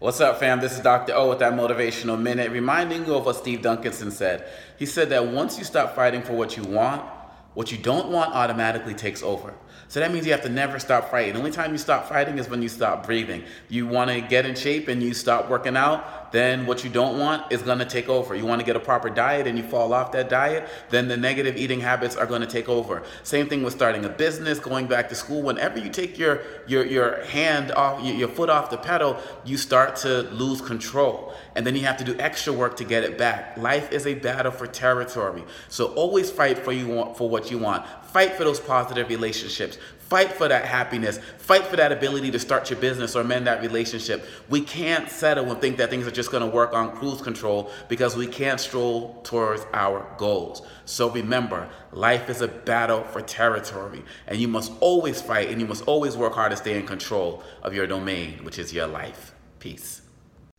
What's up, fam? This is Dr. O with that motivational minute, reminding you of what Steve Duncanson said. He said that once you stop fighting for what you want, what you don't want automatically takes over. So that means you have to never stop fighting. The only time you stop fighting is when you stop breathing. You want to get in shape and you stop working out, then what you don't want is going to take over. You want to get a proper diet and you fall off that diet, then the negative eating habits are going to take over. Same thing with starting a business, going back to school. Whenever you take your your your hand off your, your foot off the pedal, you start to lose control. And then you have to do extra work to get it back. Life is a battle for territory. So always fight for you want for what you want. Fight for those positive relationships. Fight for that happiness. Fight for that ability to start your business or mend that relationship. We can't settle and think that things are just going to work on cruise control because we can't stroll towards our goals. So remember, life is a battle for territory, and you must always fight and you must always work hard to stay in control of your domain, which is your life. Peace.